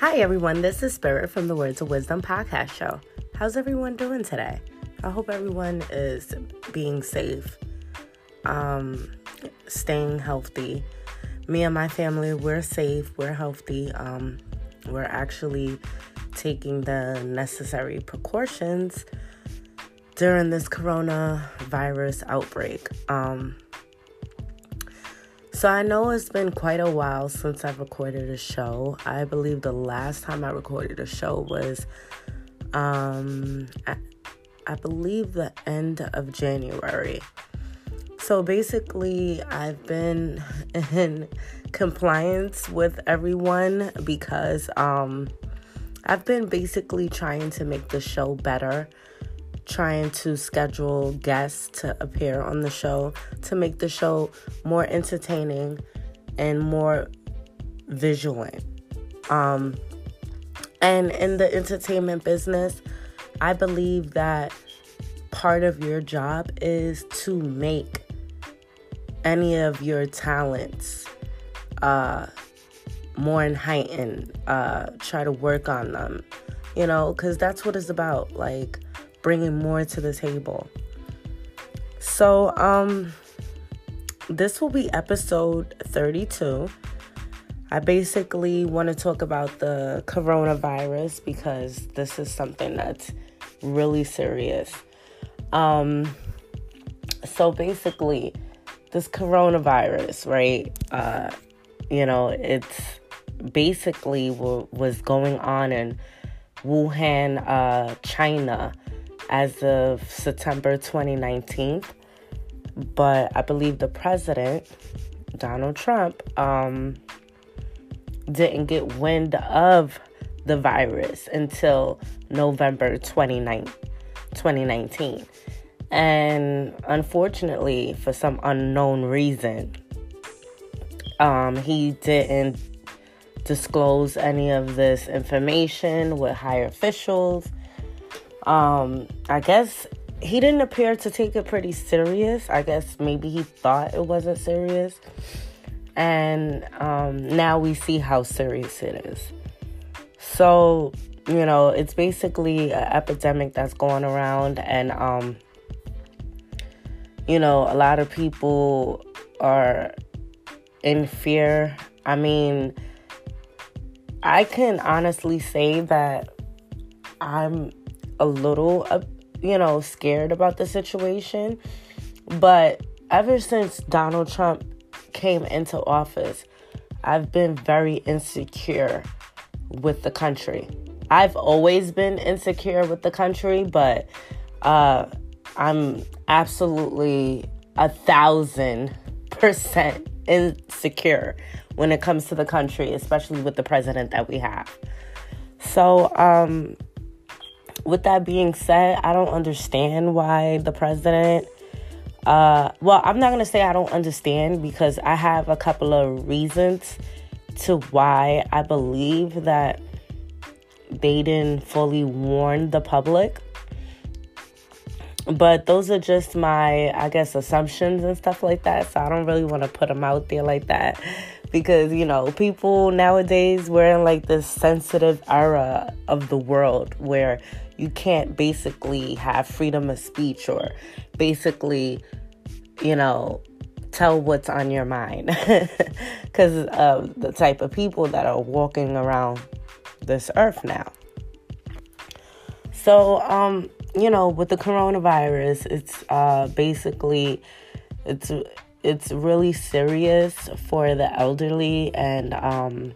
Hi, everyone. This is Spirit from the Words of Wisdom podcast show. How's everyone doing today? I hope everyone is being safe, um, staying healthy. Me and my family, we're safe, we're healthy. Um, we're actually taking the necessary precautions during this coronavirus outbreak. Um, so I know it's been quite a while since I've recorded a show. I believe the last time I recorded a show was, um, I, I believe the end of January. So basically, I've been in compliance with everyone because um, I've been basically trying to make the show better trying to schedule guests to appear on the show to make the show more entertaining and more vigilant. Um, and in the entertainment business, I believe that part of your job is to make any of your talents uh, more heightened. Uh, try to work on them, you know, because that's what it's about. Like, bringing more to the table. So, um, this will be episode 32. I basically want to talk about the coronavirus because this is something that's really serious. Um, so basically, this coronavirus, right? Uh, you know, it's basically what was going on in Wuhan, uh, China as of September 2019. But I believe the president, Donald Trump, um, didn't get wind of the virus until November 29, 2019. And unfortunately, for some unknown reason, um, he didn't disclose any of this information with higher officials um, I guess he didn't appear to take it pretty serious. I guess maybe he thought it wasn't serious. And um, now we see how serious it is. So, you know, it's basically an epidemic that's going around, and, um, you know, a lot of people are in fear. I mean, I can honestly say that I'm a little, uh, you know, scared about the situation. But ever since Donald Trump came into office, I've been very insecure with the country. I've always been insecure with the country, but uh, I'm absolutely a thousand percent insecure when it comes to the country, especially with the president that we have. So, um, with that being said, I don't understand why the president. Uh, well, I'm not gonna say I don't understand because I have a couple of reasons to why I believe that they didn't fully warn the public. But those are just my, I guess, assumptions and stuff like that. So I don't really want to put them out there like that because, you know, people nowadays, we're in like this sensitive era of the world where you can't basically have freedom of speech or basically, you know, tell what's on your mind because of the type of people that are walking around this earth now. So, um, you know, with the coronavirus, it's uh, basically it's it's really serious for the elderly and um,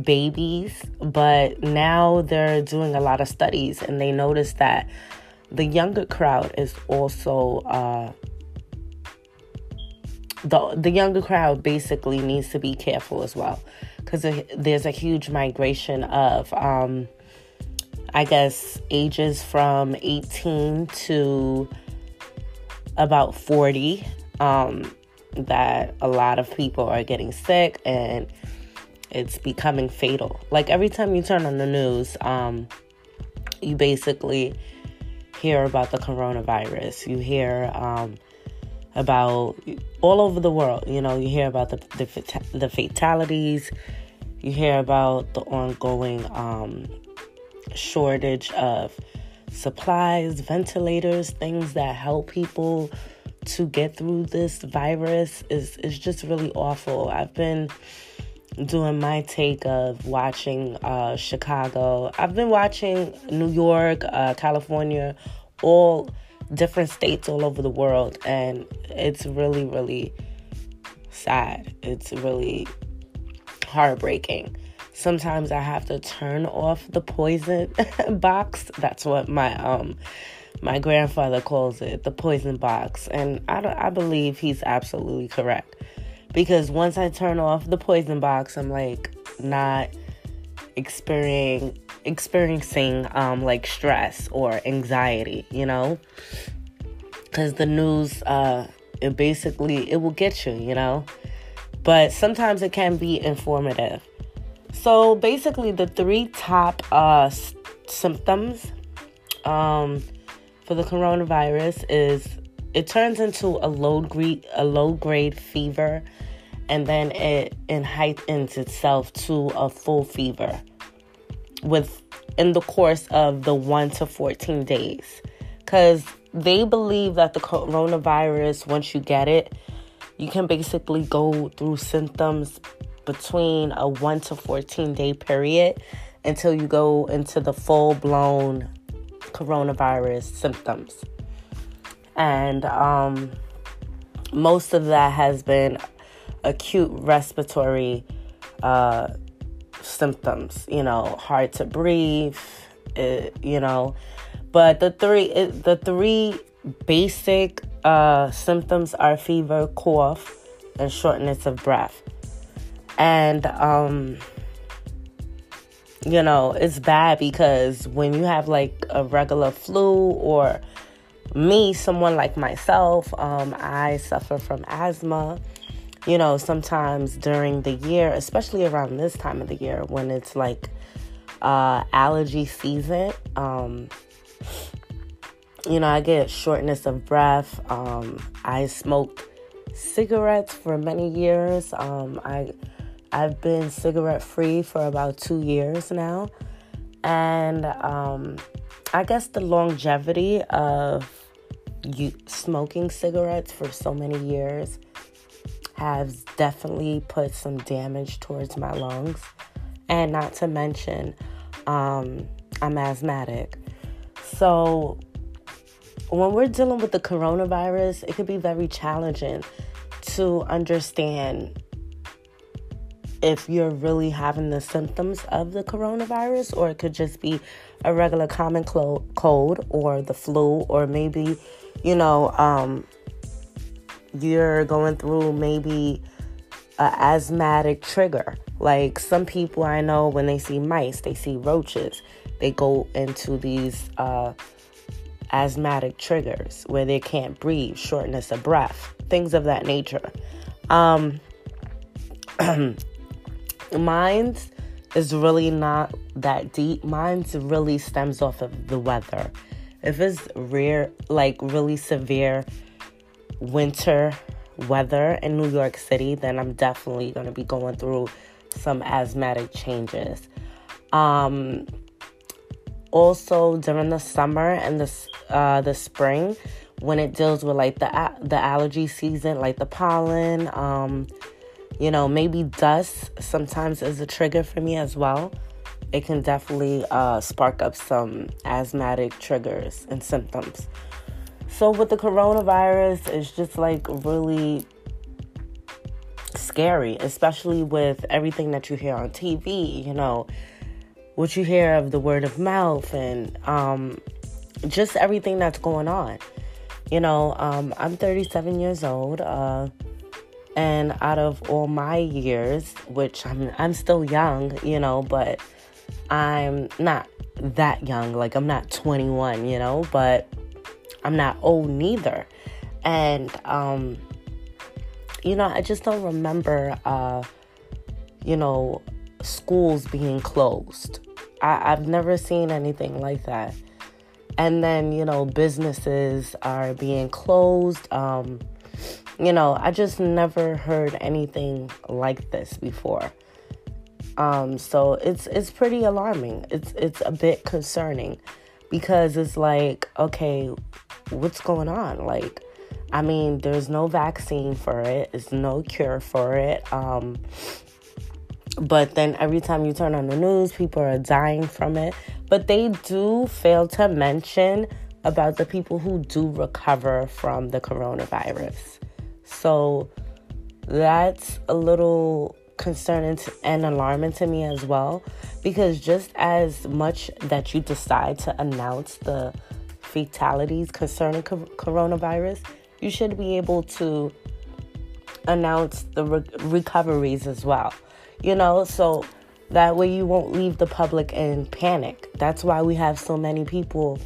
babies, but now they're doing a lot of studies and they notice that the younger crowd is also uh, the the younger crowd basically needs to be careful as well because there's a huge migration of um, I guess ages from 18 to about 40 um, that a lot of people are getting sick and it's becoming fatal. Like every time you turn on the news, um, you basically hear about the coronavirus. You hear um, about all over the world. You know, you hear about the the, the fatalities. You hear about the ongoing um, shortage of supplies, ventilators, things that help people to get through this virus is is just really awful. I've been doing my take of watching uh, Chicago. I've been watching New York, uh, California, all different states all over the world, and it's really, really sad. It's really heartbreaking. Sometimes I have to turn off the poison box. That's what my um my grandfather calls it, the poison box, and I I believe he's absolutely correct because once I turn off the poison box, I'm like not experiencing experiencing um like stress or anxiety, you know? Cuz the news uh it basically it will get you, you know? But sometimes it can be informative. So basically the three top uh s- symptoms um for the coronavirus is it turns into a low grade a low grade fever and then it, heightens itself to a full fever with in the course of the 1 to 14 days. Cuz they believe that the coronavirus once you get it you can basically go through symptoms between a 1 to 14 day period until you go into the full blown coronavirus symptoms. And um, most of that has been acute respiratory uh, symptoms, you know, hard to breathe, it, you know. But the three it, the three basic uh, symptoms are fever, cough, and shortness of breath. And um, you know, it's bad because when you have like a regular flu or me, someone like myself, um, I suffer from asthma you know, sometimes during the year, especially around this time of the year when it's like uh, allergy season, um, you know, I get shortness of breath. Um, I smoked cigarettes for many years. Um, I I've been cigarette free for about two years now, and um, I guess the longevity of you smoking cigarettes for so many years has definitely put some damage towards my lungs. And not to mention, um, I'm asthmatic. So, when we're dealing with the coronavirus, it could be very challenging to understand if you're really having the symptoms of the coronavirus, or it could just be a regular common cold or the flu, or maybe, you know, um, you're going through maybe an asthmatic trigger. Like some people I know, when they see mice, they see roaches, they go into these uh, asthmatic triggers where they can't breathe, shortness of breath, things of that nature. Um, mine's is really not that deep. Mine's really stems off of the weather. If it's rare, like really severe winter weather in New York City, then I'm definitely going to be going through some asthmatic changes. Um, also during the summer and the uh, the spring, when it deals with like the the allergy season, like the pollen, um, you know, maybe dust sometimes is a trigger for me as well. It can definitely uh, spark up some asthmatic triggers and symptoms. So with the coronavirus, it's just like really scary, especially with everything that you hear on TV, you know, what you hear of the word of mouth and um, just everything that's going on. You know, um, I'm 37 years old, uh, and out of all my years, which I'm I'm still young, you know, but I'm not that young. Like I'm not 21, you know, but I'm not old neither. And, um, you know, I just don't remember, uh, you know, schools being closed. I, I've never seen anything like that. And then, you know, businesses are being closed. Um, you know, I just never heard anything like this before. Um, so it's it's pretty alarming. It's it's a bit concerning because it's like, okay, what's going on? Like, I mean, there's no vaccine for it. There's no cure for it. Um, but then every time you turn on the news, people are dying from it. But they do fail to mention about the people who do recover from the coronavirus. So that's a little concerning and alarming to me as well because just as much that you decide to announce the fatalities concerning co- coronavirus, you should be able to announce the re- recoveries as well. You know, so that way you won't leave the public in panic. That's why we have so many people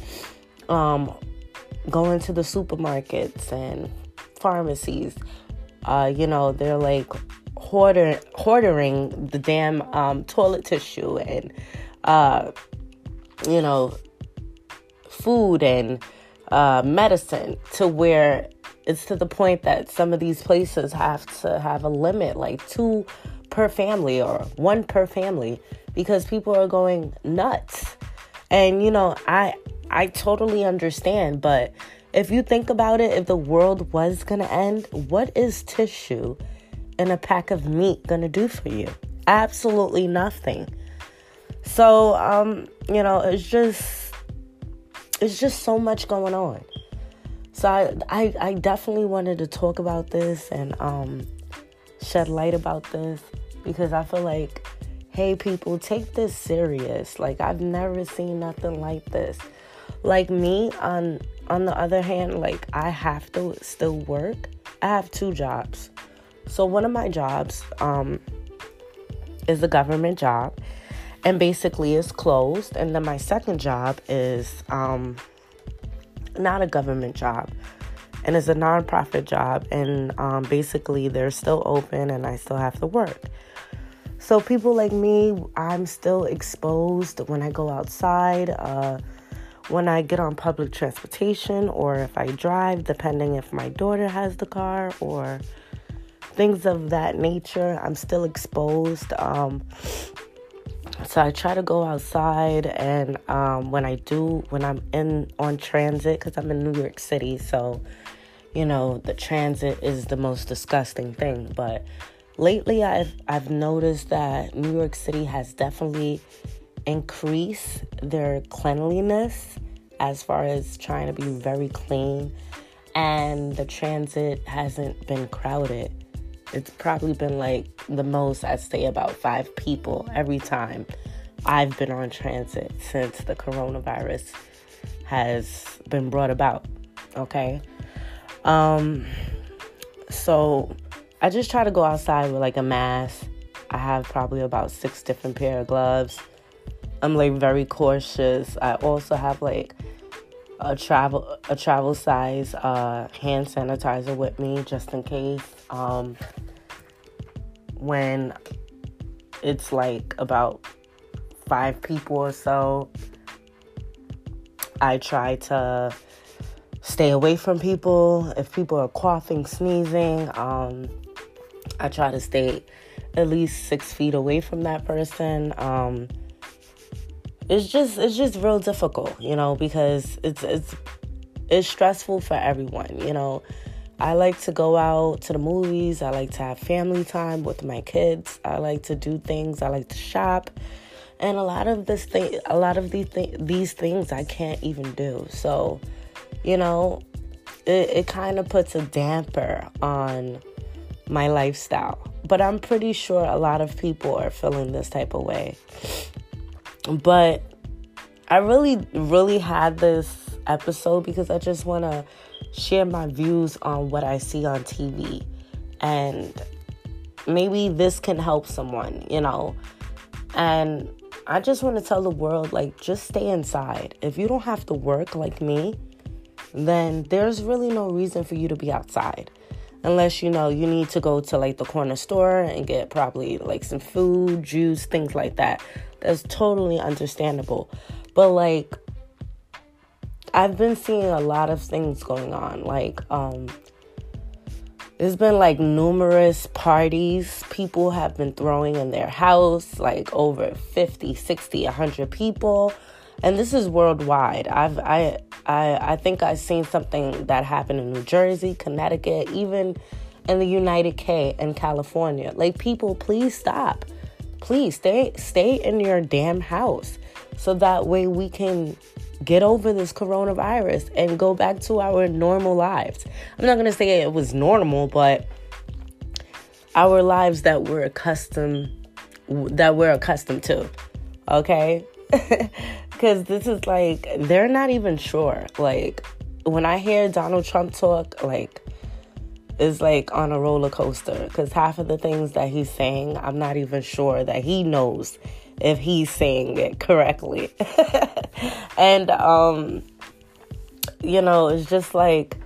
um, going to the supermarkets and pharmacies. Uh, you know, they're like hoarder, hoarding the damn um, toilet tissue and, uh, you know, food and uh, medicine to where it's to the point that some of these places have to have a limit, like two per family or one per family, because people are going nuts. And you know, I I totally understand, but if you think about it, if the world was gonna end, what is tissue and a pack of meat gonna do for you? Absolutely nothing. So, um, you know, it's just it's just so much going on. So I, I, I definitely wanted to talk about this and um, shed light about this because I feel like, hey, people, take this serious. Like I've never seen nothing like this. Like me, on on the other hand, like I have to still work. I have two jobs. So one of my jobs um, is a government job, and basically it's closed. And then my second job is um, not a government job, and it's a nonprofit job. And um, basically they're still open, and I still have to work. So people like me, I'm still exposed when I go outside. Uh, when I get on public transportation or if I drive, depending if my daughter has the car or things of that nature, I'm still exposed. Um, so I try to go outside, and um, when I do, when I'm in on transit, because I'm in New York City, so you know the transit is the most disgusting thing. But lately, I've I've noticed that New York City has definitely increased their cleanliness as far as trying to be very clean, and the transit hasn't been crowded it's probably been like the most I'd say about five people every time I've been on transit since the coronavirus has been brought about. Okay. Um, so I just try to go outside with like a mask. I have probably about six different pair of gloves. I'm like very cautious. I also have like a travel a travel size uh, hand sanitizer with me just in case. Um, when it's like about five people or so, I try to stay away from people. If people are coughing, sneezing, um, I try to stay at least six feet away from that person. Um, it's just it's just real difficult, you know, because it's it's it's stressful for everyone, you know. I like to go out to the movies. I like to have family time with my kids. I like to do things. I like to shop. And a lot of this thing, a lot of these th- these things I can't even do. So, you know, it, it kind of puts a damper on my lifestyle. But I'm pretty sure a lot of people are feeling this type of way. But I really, really had this episode because I just want to share my views on what I see on TV. And maybe this can help someone, you know. And I just want to tell the world like, just stay inside. If you don't have to work like me, then there's really no reason for you to be outside. Unless you know you need to go to like the corner store and get probably like some food, juice, things like that. That's totally understandable. But like I've been seeing a lot of things going on. Like, um, there's been like numerous parties people have been throwing in their house, like over 50, 60, 100 people. And this is worldwide. I've I I I think I've seen something that happened in New Jersey, Connecticut, even in the United K and California. Like people, please stop. Please stay stay in your damn house so that way we can get over this coronavirus and go back to our normal lives. I'm not going to say it was normal, but our lives that we're accustomed that we're accustomed to. Okay? Cuz this is like they're not even sure. Like when I hear Donald Trump talk like is like on a roller coaster because half of the things that he's saying, I'm not even sure that he knows if he's saying it correctly. and um you know, it's just like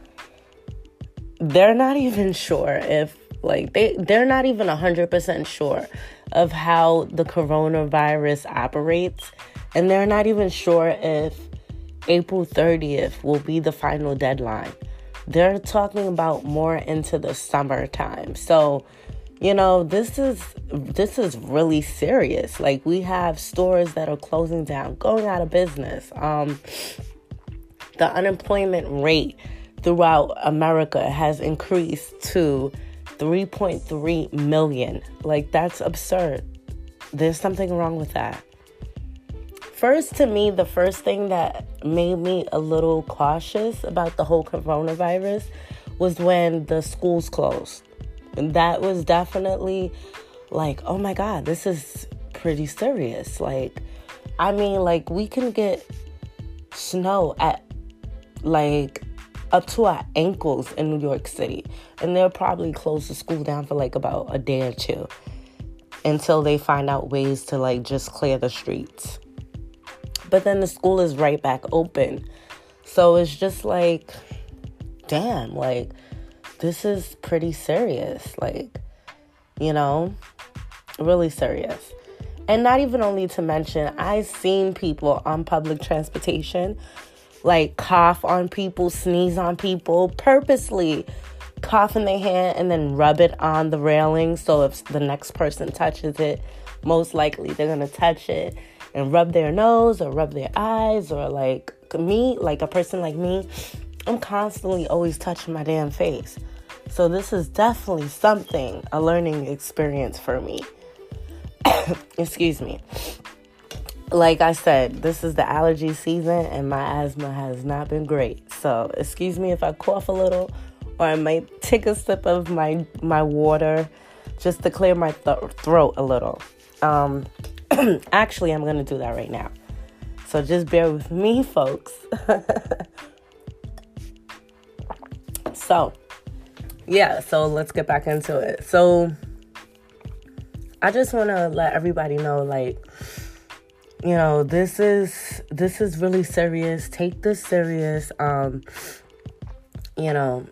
they're not even sure if like they they're not even 100% sure of how the coronavirus operates and they're not even sure if April 30th will be the final deadline. They're talking about more into the summertime. So you know this is this is really serious. Like we have stores that are closing down going out of business. Um the unemployment rate throughout america has increased to 3.3 million. Like that's absurd. There's something wrong with that. First to me the first thing that made me a little cautious about the whole coronavirus was when the schools closed and that was definitely like, oh my God, this is pretty serious. Like, I mean, like, we can get snow at like up to our ankles in New York City. And they'll probably close the school down for like about a day or two until they find out ways to like just clear the streets. But then the school is right back open. So it's just like, damn, like, this is pretty serious. Like, you know, really serious. And not even only to mention, I've seen people on public transportation like cough on people, sneeze on people, purposely cough in their hand and then rub it on the railing. So if the next person touches it, most likely they're gonna touch it and rub their nose or rub their eyes or like me, like a person like me, I'm constantly always touching my damn face. So this is definitely something, a learning experience for me. Excuse me. Like I said, this is the allergy season and my asthma has not been great. So, excuse me if I cough a little or I might take a sip of my my water just to clear my th- throat a little. Um actually, I'm going to do that right now. So just bear with me, folks. so, yeah, so let's get back into it. So I just want to let everybody know like you know, this is this is really serious. Take this serious. Um you know,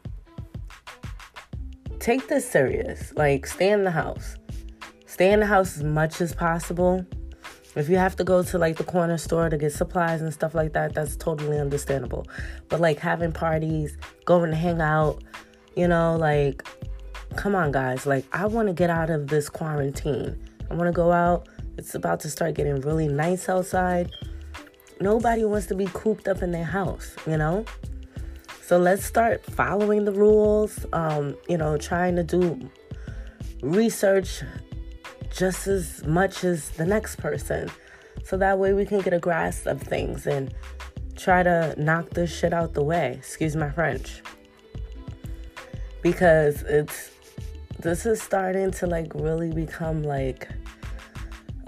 take this serious. Like stay in the house. Stay in the house as much as possible. If you have to go to like the corner store to get supplies and stuff like that, that's totally understandable. But like having parties, going to hang out, you know, like, come on, guys. Like, I want to get out of this quarantine. I want to go out. It's about to start getting really nice outside. Nobody wants to be cooped up in their house, you know? So let's start following the rules, um, you know, trying to do research just as much as the next person. So that way we can get a grasp of things and try to knock this shit out the way. Excuse my French because it's this is starting to like really become like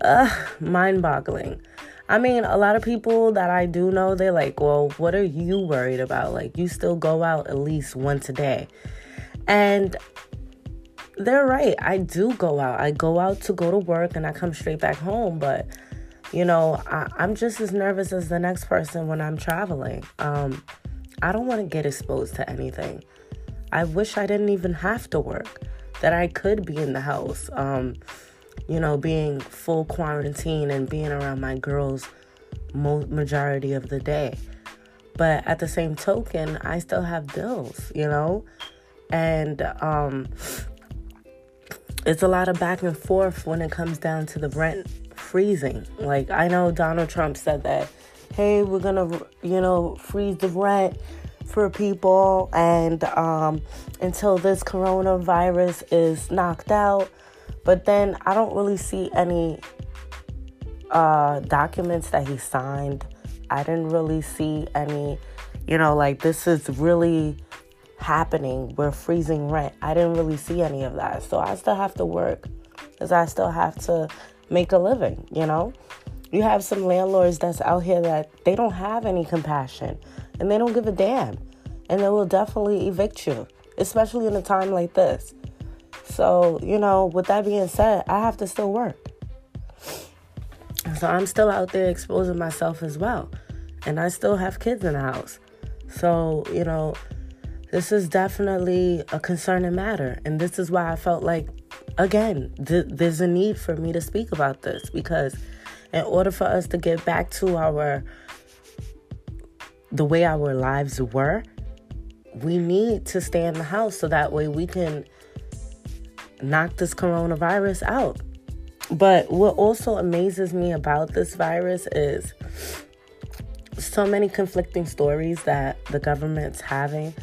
uh mind-boggling. I mean, a lot of people that I do know, they're like, "Well, what are you worried about? Like you still go out at least once a day." And they're right. I do go out. I go out to go to work and I come straight back home, but you know, I, am just as nervous as the next person when I'm traveling. Um, I don't want to get exposed to anything. I wish I didn't even have to work, that I could be in the house, um, you know, being full quarantine and being around my girls mo- majority of the day. But at the same token, I still have bills, you know? And um, it's a lot of back and forth when it comes down to the rent freezing. Like, I know Donald Trump said that, hey, we're gonna, you know, freeze the rent for people and um, until this coronavirus is knocked out. But then I don't really see any uh, documents that he signed. I didn't really see any, you know, like this is really happening. We're freezing rent. I didn't really see any of that. So I still have to work because I still have to make a living, you know? You have some landlords that's out here that they don't have any compassion and they don't give a damn. And they will definitely evict you, especially in a time like this. So, you know, with that being said, I have to still work. So I'm still out there exposing myself as well. And I still have kids in the house. So, you know, this is definitely a concerning matter. And this is why I felt like, again, th- there's a need for me to speak about this because in order for us to get back to our the way our lives were, we need to stay in the house so that way we can knock this coronavirus out. But what also amazes me about this virus is so many conflicting stories that the government's having.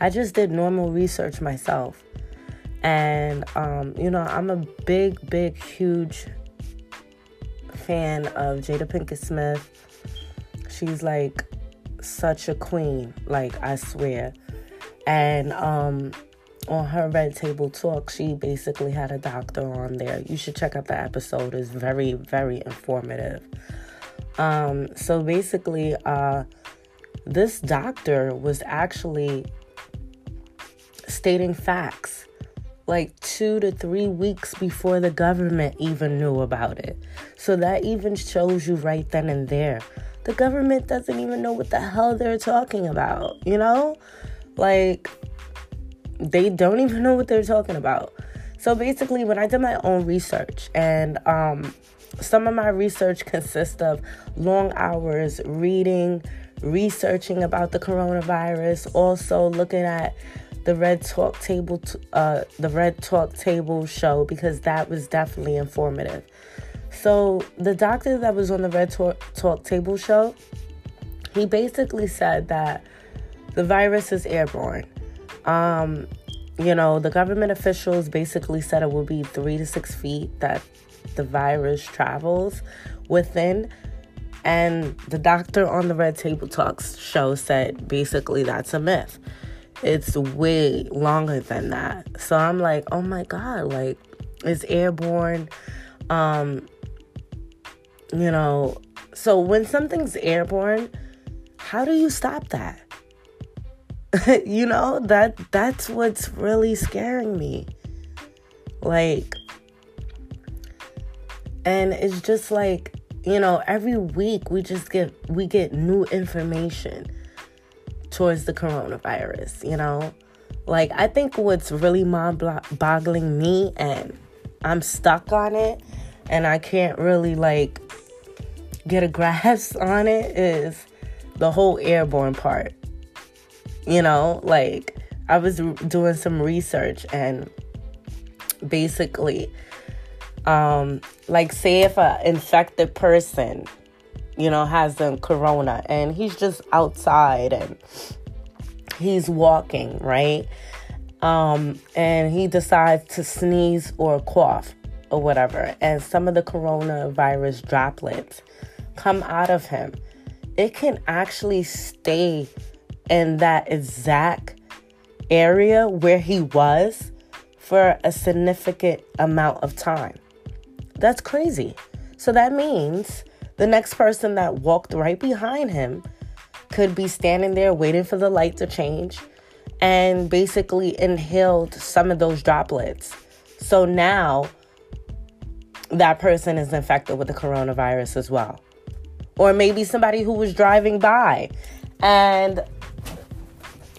I just did normal research myself. And, um, you know, I'm a big, big, huge fan of Jada Pinkett Smith. She's like such a queen, like, I swear. And um, on her Red Table Talk, she basically had a doctor on there. You should check out the episode. It's very, very informative. Um, so basically, uh, this doctor was actually stating facts like two to three weeks before the government even knew about it. So that even shows you right then and there. The government doesn't even know what the hell they're talking about, you know? Like, they don't even know what they're talking about. So basically, when I did my own research, and um, some of my research consists of long hours reading, researching about the coronavirus, also looking at the Red Talk Table, uh, the Red Talk Table show because that was definitely informative. So the doctor that was on the Red Talk, Talk Table show, he basically said that the virus is airborne. Um, you know, the government officials basically said it would be three to six feet that the virus travels within. And the doctor on the Red Table Talks show said basically that's a myth. It's way longer than that. So I'm like, oh my God, like it's airborne. Um, you know, so when something's airborne, how do you stop that? you know, that that's what's really scaring me. Like and it's just like, you know, every week we just get we get new information towards the coronavirus, you know? Like I think what's really mind boggling me and I'm stuck on it and I can't really like get a grasp on it is the whole airborne part you know, like I was doing some research and basically, um, like say if an infected person, you know, has the corona and he's just outside and he's walking, right? Um, and he decides to sneeze or cough or whatever, and some of the coronavirus droplets come out of him, it can actually stay in that exact area where he was for a significant amount of time. That's crazy. So that means the next person that walked right behind him could be standing there waiting for the light to change and basically inhaled some of those droplets. So now that person is infected with the coronavirus as well. Or maybe somebody who was driving by and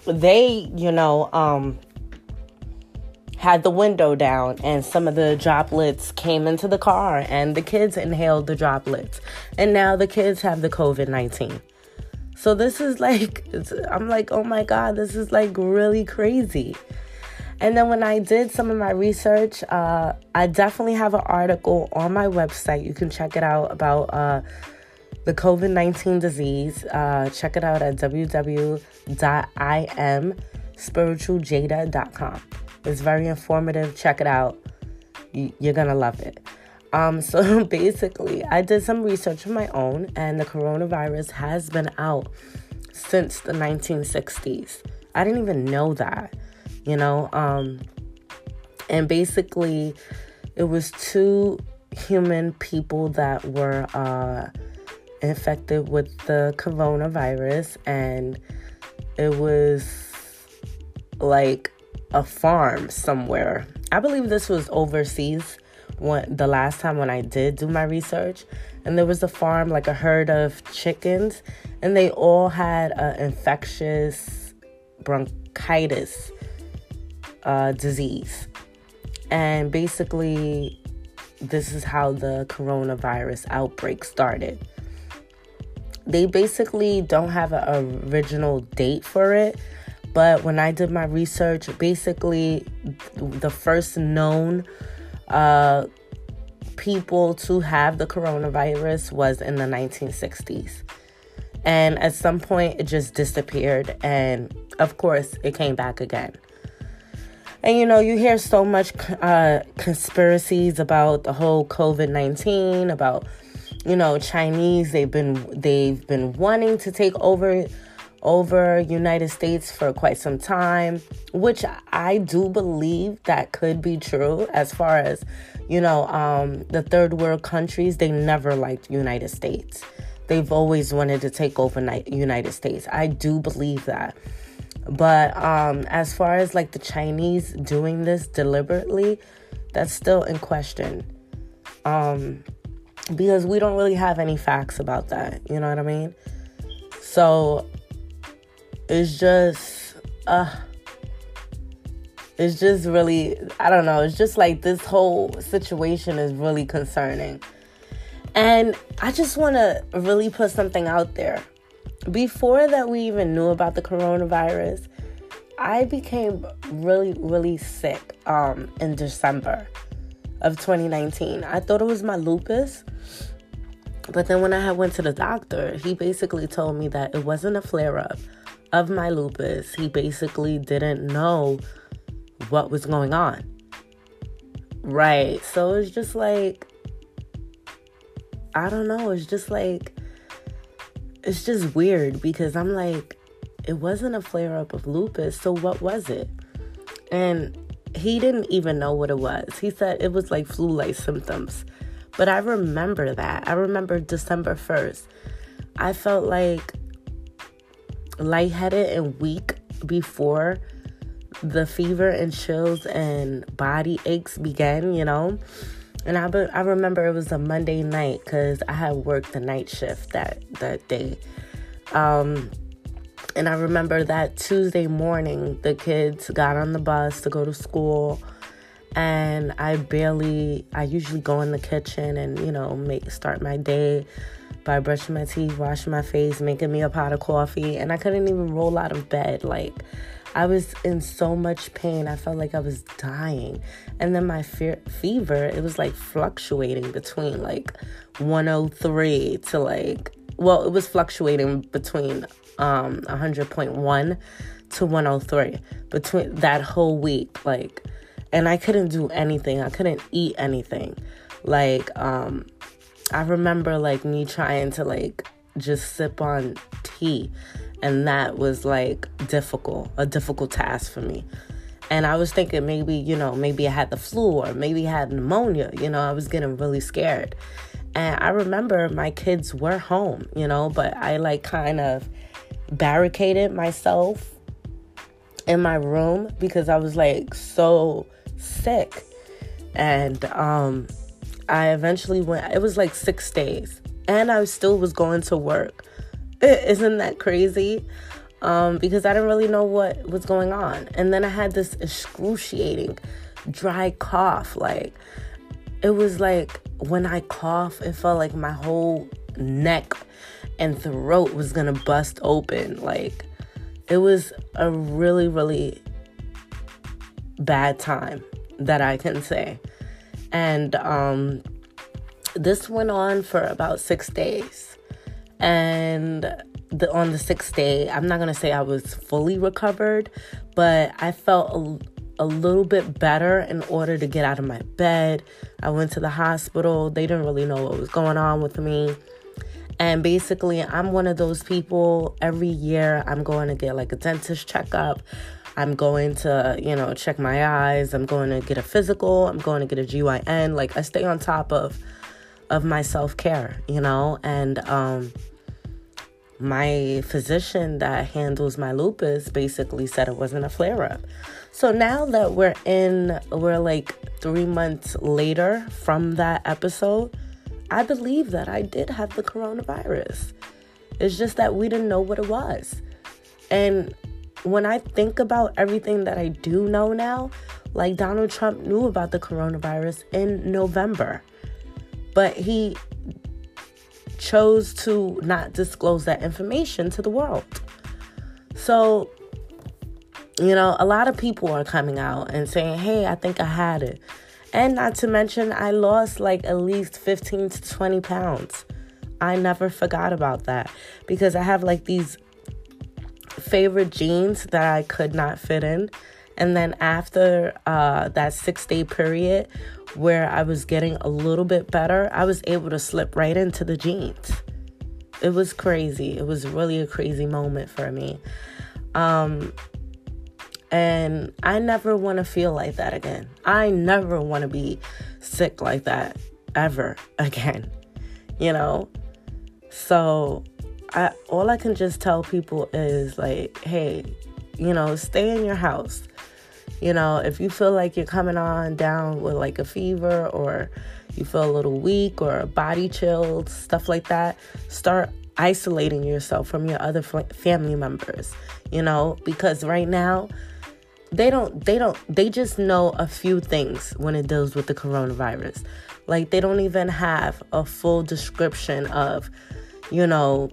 they, you know, um, had the window down and some of the droplets came into the car and the kids inhaled the droplets. And now the kids have the COVID 19. So this is like, I'm like, oh my God, this is like really crazy. And then when I did some of my research, uh, I definitely have an article on my website. You can check it out about uh, the COVID 19 disease. Uh, check it out at www.imspiritualjada.com. It's very informative. Check it out. You're going to love it. Um, so basically, I did some research of my own, and the coronavirus has been out since the 1960s. I didn't even know that, you know. Um, and basically, it was two human people that were uh, infected with the coronavirus, and it was like a farm somewhere. I believe this was overseas when the last time when I did do my research, and there was a farm like a herd of chickens, and they all had an infectious bronchitis uh, disease, and basically, this is how the coronavirus outbreak started. They basically don't have an original date for it, but when I did my research, basically, the first known uh, people to have the coronavirus was in the 1960s. And at some point, it just disappeared. And of course, it came back again. And you know, you hear so much uh, conspiracies about the whole COVID 19, about you know Chinese. They've been they've been wanting to take over over United States for quite some time, which I do believe that could be true as far as, you know, um, the third world countries, they never liked United States. They've always wanted to take over United States. I do believe that. But um, as far as like the Chinese doing this deliberately, that's still in question. Um, because we don't really have any facts about that. You know what I mean? So it's just uh it's just really I don't know, it's just like this whole situation is really concerning. And I just want to really put something out there. Before that we even knew about the coronavirus, I became really really sick um in December of 2019. I thought it was my lupus. But then when I went to the doctor, he basically told me that it wasn't a flare up of my lupus, he basically didn't know what was going on. Right. So it's just like, I don't know. It's just like, it's just weird because I'm like, it wasn't a flare up of lupus. So what was it? And he didn't even know what it was. He said it was like flu like symptoms. But I remember that. I remember December 1st. I felt like lightheaded and weak before the fever and chills and body aches began, you know. And I, be, I remember it was a Monday night because I had worked the night shift that, that day. Um, and I remember that Tuesday morning, the kids got on the bus to go to school. And I barely, I usually go in the kitchen and, you know, make start my day by brushing my teeth, washing my face, making me a pot of coffee, and I couldn't even roll out of bed. Like, I was in so much pain. I felt like I was dying. And then my fe- fever, it was like fluctuating between like 103 to like, well, it was fluctuating between um 100.1 to 103 between that whole week. Like, and I couldn't do anything. I couldn't eat anything. Like, um, I remember like me trying to like just sip on tea and that was like difficult, a difficult task for me. And I was thinking maybe, you know, maybe I had the flu or maybe I had pneumonia, you know, I was getting really scared. And I remember my kids were home, you know, but I like kind of barricaded myself in my room because I was like so sick. And um I eventually went, it was like six days, and I still was going to work. Isn't that crazy? Um, because I didn't really know what was going on. And then I had this excruciating dry cough. Like, it was like when I cough, it felt like my whole neck and throat was gonna bust open. Like, it was a really, really bad time that I can say. And um, this went on for about six days. And the, on the sixth day, I'm not going to say I was fully recovered, but I felt a, a little bit better in order to get out of my bed. I went to the hospital. They didn't really know what was going on with me. And basically, I'm one of those people every year I'm going to get like a dentist checkup. I'm going to, you know, check my eyes. I'm going to get a physical. I'm going to get a GYN. Like I stay on top of of my self-care, you know? And um my physician that handles my lupus basically said it wasn't a flare up. So now that we're in we're like 3 months later from that episode, I believe that I did have the coronavirus. It's just that we didn't know what it was. And when I think about everything that I do know now, like Donald Trump knew about the coronavirus in November, but he chose to not disclose that information to the world. So, you know, a lot of people are coming out and saying, hey, I think I had it. And not to mention, I lost like at least 15 to 20 pounds. I never forgot about that because I have like these favorite jeans that I could not fit in. And then after uh, that six day period where I was getting a little bit better, I was able to slip right into the jeans. It was crazy. It was really a crazy moment for me. Um, and I never want to feel like that again. I never want to be sick like that ever again. You know? So I all I can just tell people is like, hey, you know, stay in your house. You know, if you feel like you're coming on down with like a fever or you feel a little weak or a body chilled, stuff like that, start isolating yourself from your other family members, you know, because right now they don't they don't they just know a few things when it deals with the coronavirus. Like they don't even have a full description of, you know,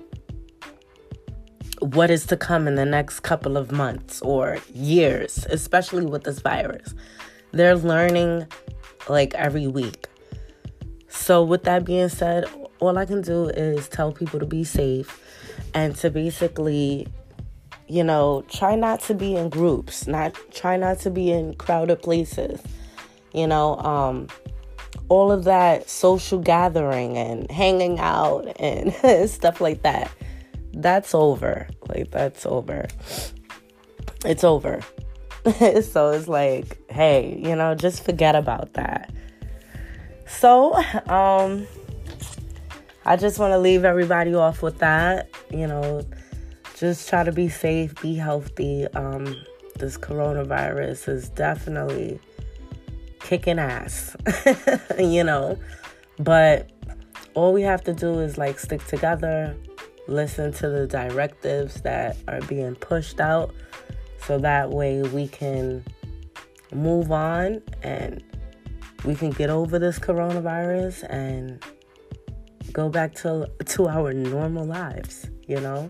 what is to come in the next couple of months or years, especially with this virus. They're learning like every week. So, with that being said, all I can do is tell people to be safe and to basically, you know, try not to be in groups, not try not to be in crowded places. You know, um, all of that social gathering and hanging out and stuff like that that's over. Like that's over. It's over. so it's like, hey, you know, just forget about that. So, um I just want to leave everybody off with that, you know, just try to be safe, be healthy. Um this coronavirus is definitely kicking ass, you know. But all we have to do is like stick together, listen to the directives that are being pushed out so that way we can move on and we can get over this coronavirus and go back to to our normal lives, you know?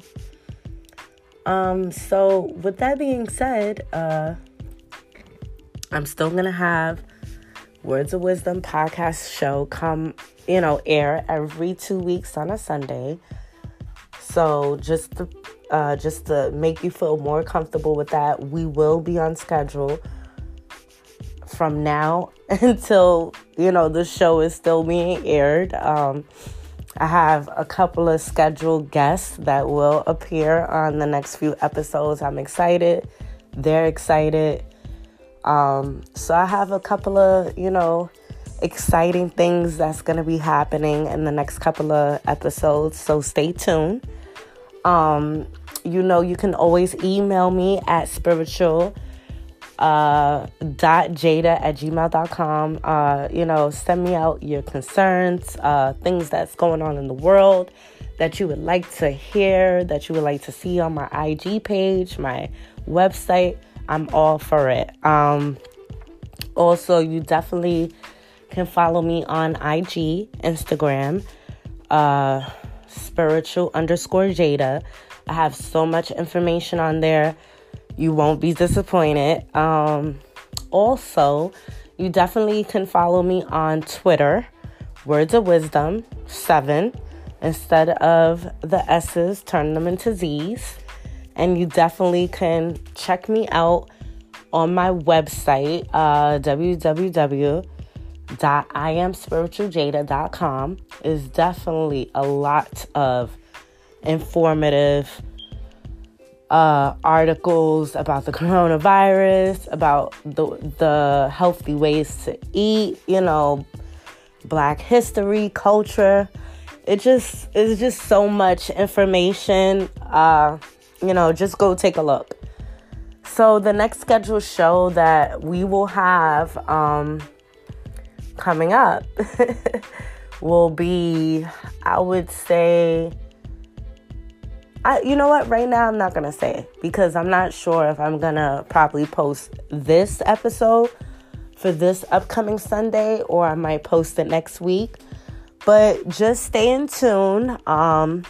Um so with that being said, uh I'm still going to have Words of Wisdom podcast show come, you know, air every 2 weeks on a Sunday. So just to uh, just to make you feel more comfortable with that, we will be on schedule from now until you know the show is still being aired. Um, I have a couple of scheduled guests that will appear on the next few episodes. I'm excited. They're excited. Um, so I have a couple of, you know, exciting things that's going to be happening in the next couple of episodes. So stay tuned. Um, you know, you can always email me at spiritual uh, dot jada at gmail.com. Uh, you know, send me out your concerns, uh, things that's going on in the world that you would like to hear, that you would like to see on my IG page, my website. I'm all for it. Um, also, you definitely can follow me on IG, Instagram. Uh, spiritual underscore Jada. I have so much information on there. You won't be disappointed. Um, also, you definitely can follow me on Twitter, Words of Wisdom 7, instead of the S's, turn them into Z's. And you definitely can check me out on my website, uh, www.iamspiritualjada.com. is definitely a lot of informative uh, articles about the coronavirus, about the the healthy ways to eat, you know, Black history, culture. It just is just so much information. Uh, you know, just go take a look. So the next scheduled show that we will have um, coming up will be, I would say I, you know what? Right now, I'm not gonna say because I'm not sure if I'm gonna properly post this episode for this upcoming Sunday or I might post it next week. But just stay in tune, um,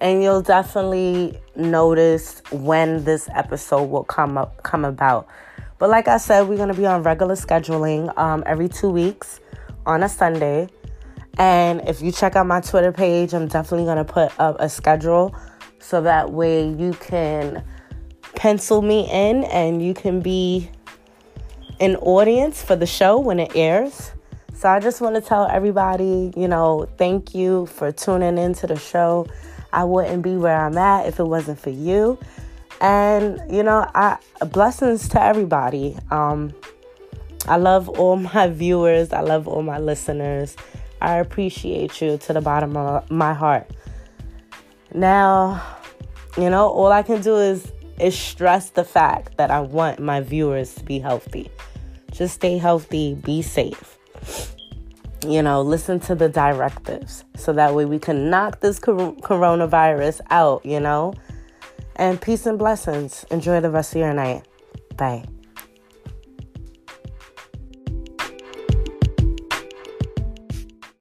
and you'll definitely notice when this episode will come up, come about. But like I said, we're gonna be on regular scheduling um, every two weeks on a Sunday. And if you check out my Twitter page, I'm definitely to put up a schedule so that way you can pencil me in and you can be an audience for the show when it airs. So I just want to tell everybody, you know, thank you for tuning into the show. I wouldn't be where I'm at if it wasn't for you. And, you know, I blessings to everybody. Um I love all my viewers. I love all my listeners. I appreciate you to the bottom of my heart. Now, you know, all I can do is is stress the fact that I want my viewers to be healthy. Just stay healthy, be safe. You know, listen to the directives so that way we can knock this coronavirus out, you know? And peace and blessings. Enjoy the rest of your night. Bye.